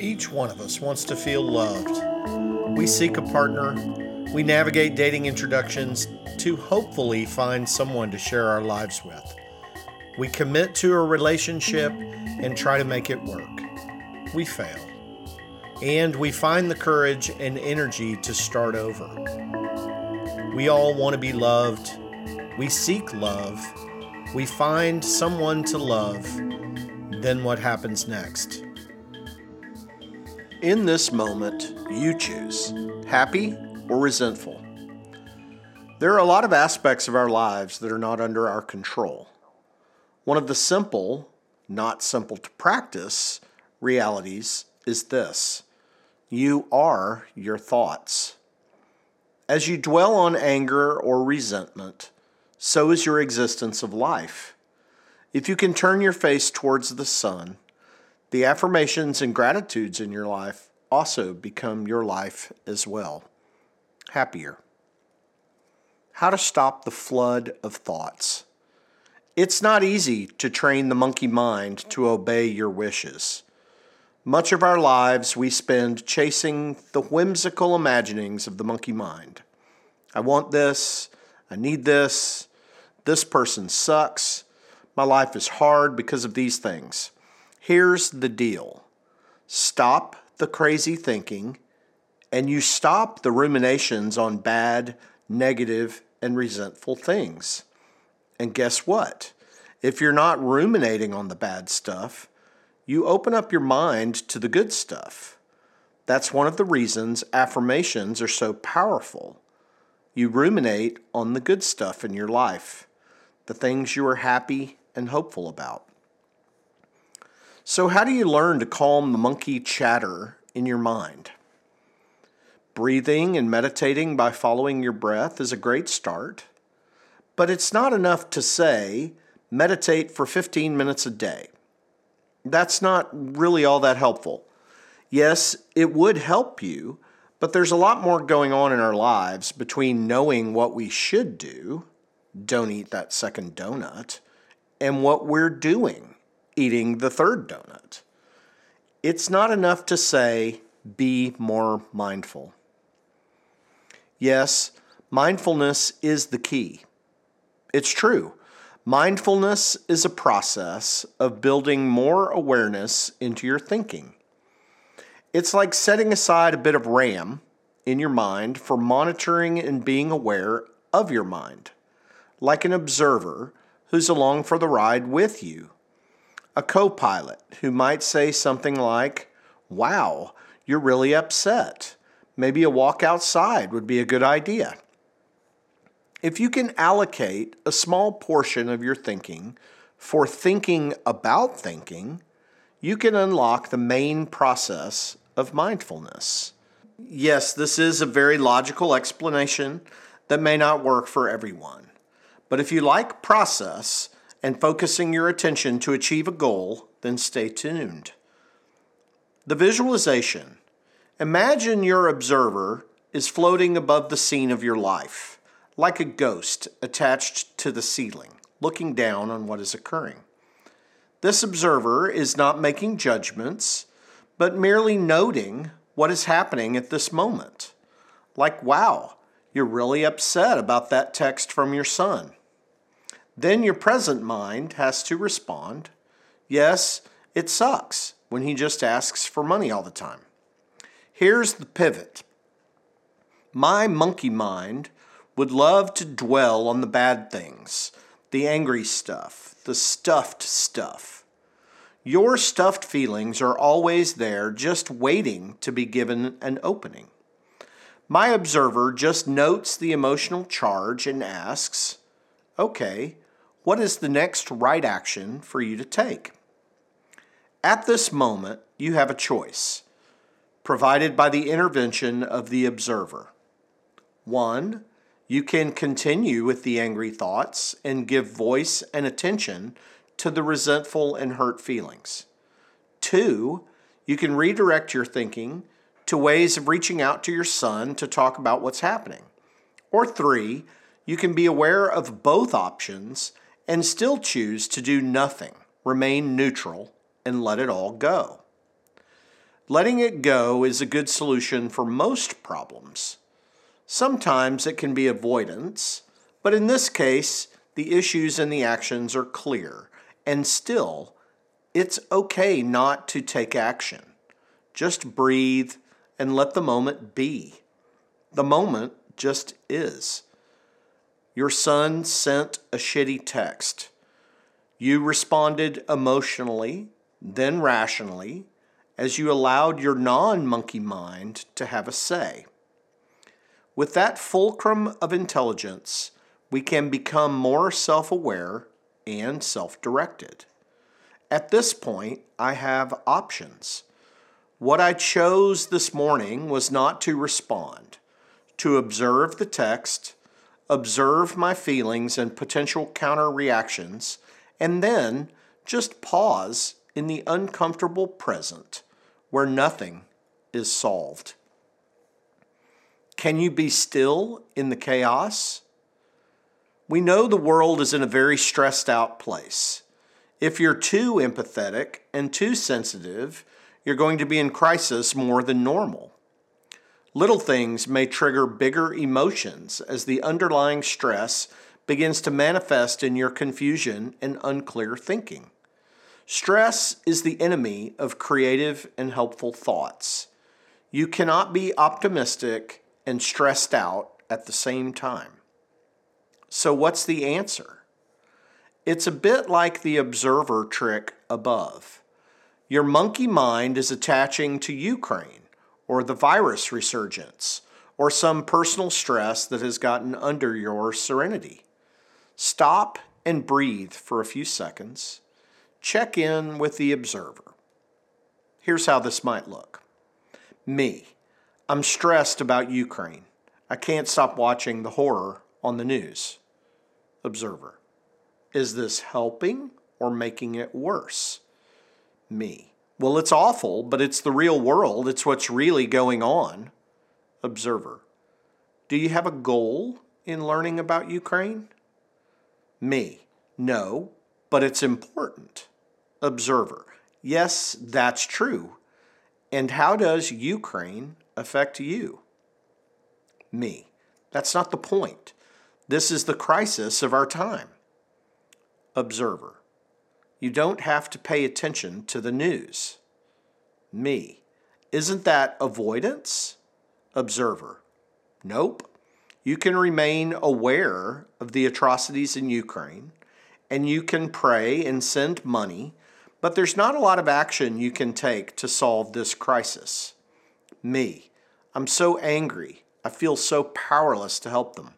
Each one of us wants to feel loved. We seek a partner. We navigate dating introductions to hopefully find someone to share our lives with. We commit to a relationship and try to make it work. We fail. And we find the courage and energy to start over. We all want to be loved. We seek love. We find someone to love. Then what happens next? In this moment, you choose happy or resentful. There are a lot of aspects of our lives that are not under our control. One of the simple, not simple to practice, realities is this you are your thoughts. As you dwell on anger or resentment, so is your existence of life. If you can turn your face towards the sun, the affirmations and gratitudes in your life also become your life as well. Happier. How to stop the flood of thoughts. It's not easy to train the monkey mind to obey your wishes. Much of our lives we spend chasing the whimsical imaginings of the monkey mind. I want this, I need this, this person sucks, my life is hard because of these things. Here's the deal stop the crazy thinking and you stop the ruminations on bad, negative, and resentful things. And guess what? If you're not ruminating on the bad stuff, you open up your mind to the good stuff. That's one of the reasons affirmations are so powerful. You ruminate on the good stuff in your life, the things you are happy and hopeful about. So, how do you learn to calm the monkey chatter in your mind? Breathing and meditating by following your breath is a great start, but it's not enough to say, meditate for 15 minutes a day that's not really all that helpful. Yes, it would help you, but there's a lot more going on in our lives between knowing what we should do, don't eat that second donut, and what we're doing, eating the third donut. It's not enough to say, be more mindful. Yes, mindfulness is the key. It's true. Mindfulness is a process of building more awareness into your thinking. It's like setting aside a bit of RAM in your mind for monitoring and being aware of your mind, like an observer who's along for the ride with you. A co pilot who might say something like, Wow, you're really upset. Maybe a walk outside would be a good idea. If you can allocate a small portion of your thinking for thinking about thinking, you can unlock the main process of mindfulness. Yes, this is a very logical explanation that may not work for everyone. But if you like process and focusing your attention to achieve a goal, then stay tuned. The visualization. Imagine your observer is floating above the scene of your life like a ghost attached to the ceiling, looking down on what is occurring. This observer is not making judgments, but merely noting what is happening at this moment. Like, wow, you're really upset about that text from your son. Then your present mind has to respond, yes, it sucks when he just asks for money all the time. Here's the pivot. My monkey mind would love to dwell on the bad things, the angry stuff, the stuffed stuff. Your stuffed feelings are always there, just waiting to be given an opening. My observer just notes the emotional charge and asks, Okay, what is the next right action for you to take? At this moment, you have a choice, provided by the intervention of the observer. One, you can continue with the angry thoughts and give voice and attention to the resentful and hurt feelings. Two, you can redirect your thinking to ways of reaching out to your son to talk about what's happening. Or three, you can be aware of both options and still choose to do nothing, remain neutral, and let it all go. Letting it go is a good solution for most problems. Sometimes it can be avoidance, but in this case, the issues and the actions are clear, and still, it's okay not to take action. Just breathe and let the moment be. The moment just is. Your son sent a shitty text. You responded emotionally, then rationally, as you allowed your non monkey mind to have a say. With that fulcrum of intelligence, we can become more self aware and self directed. At this point, I have options. What I chose this morning was not to respond, to observe the text, observe my feelings and potential counter reactions, and then just pause in the uncomfortable present where nothing is solved. Can you be still in the chaos? We know the world is in a very stressed out place. If you're too empathetic and too sensitive, you're going to be in crisis more than normal. Little things may trigger bigger emotions as the underlying stress begins to manifest in your confusion and unclear thinking. Stress is the enemy of creative and helpful thoughts. You cannot be optimistic and stressed out at the same time. So, what's the answer? It's a bit like the observer trick above. Your monkey mind is attaching to Ukraine or the virus resurgence or some personal stress that has gotten under your serenity. Stop and breathe for a few seconds check in with the observer. Here's how this might look Me, I'm stressed about Ukraine. I can't stop watching the horror on the news. Observer, is this helping or making it worse? Me, well, it's awful, but it's the real world. It's what's really going on. Observer, do you have a goal in learning about Ukraine? Me, no, but it's important observer. Yes, that's true. And how does Ukraine affect you? Me. That's not the point. This is the crisis of our time. Observer. You don't have to pay attention to the news. Me. Isn't that avoidance? Observer. Nope. You can remain aware of the atrocities in Ukraine, and you can pray and send money but there's not a lot of action you can take to solve this crisis. Me, I'm so angry. I feel so powerless to help them.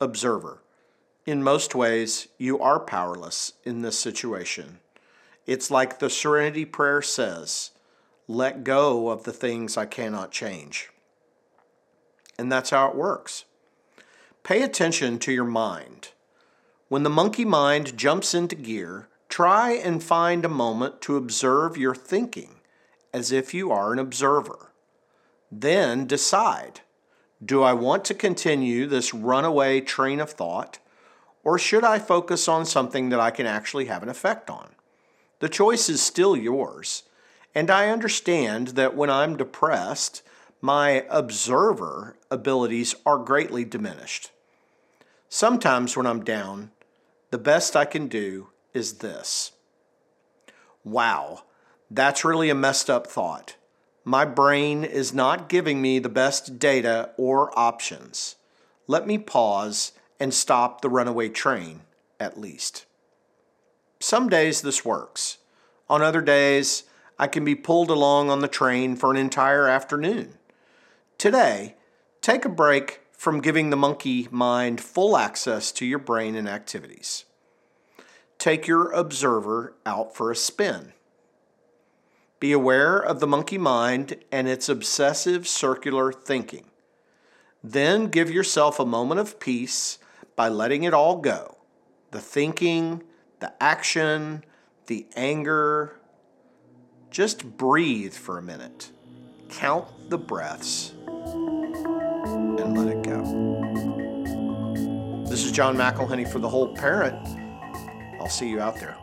Observer, in most ways, you are powerless in this situation. It's like the Serenity Prayer says let go of the things I cannot change. And that's how it works. Pay attention to your mind. When the monkey mind jumps into gear, Try and find a moment to observe your thinking as if you are an observer. Then decide do I want to continue this runaway train of thought, or should I focus on something that I can actually have an effect on? The choice is still yours, and I understand that when I'm depressed, my observer abilities are greatly diminished. Sometimes when I'm down, the best I can do is this Wow, that's really a messed up thought. My brain is not giving me the best data or options. Let me pause and stop the runaway train, at least. Some days this works. On other days, I can be pulled along on the train for an entire afternoon. Today, take a break from giving the monkey mind full access to your brain and activities take your observer out for a spin. Be aware of the monkey mind and its obsessive circular thinking. Then give yourself a moment of peace by letting it all go the thinking, the action, the anger. Just breathe for a minute. Count the breaths and let it go. This is John McElhenney for The Whole Parent. I'll see you out there.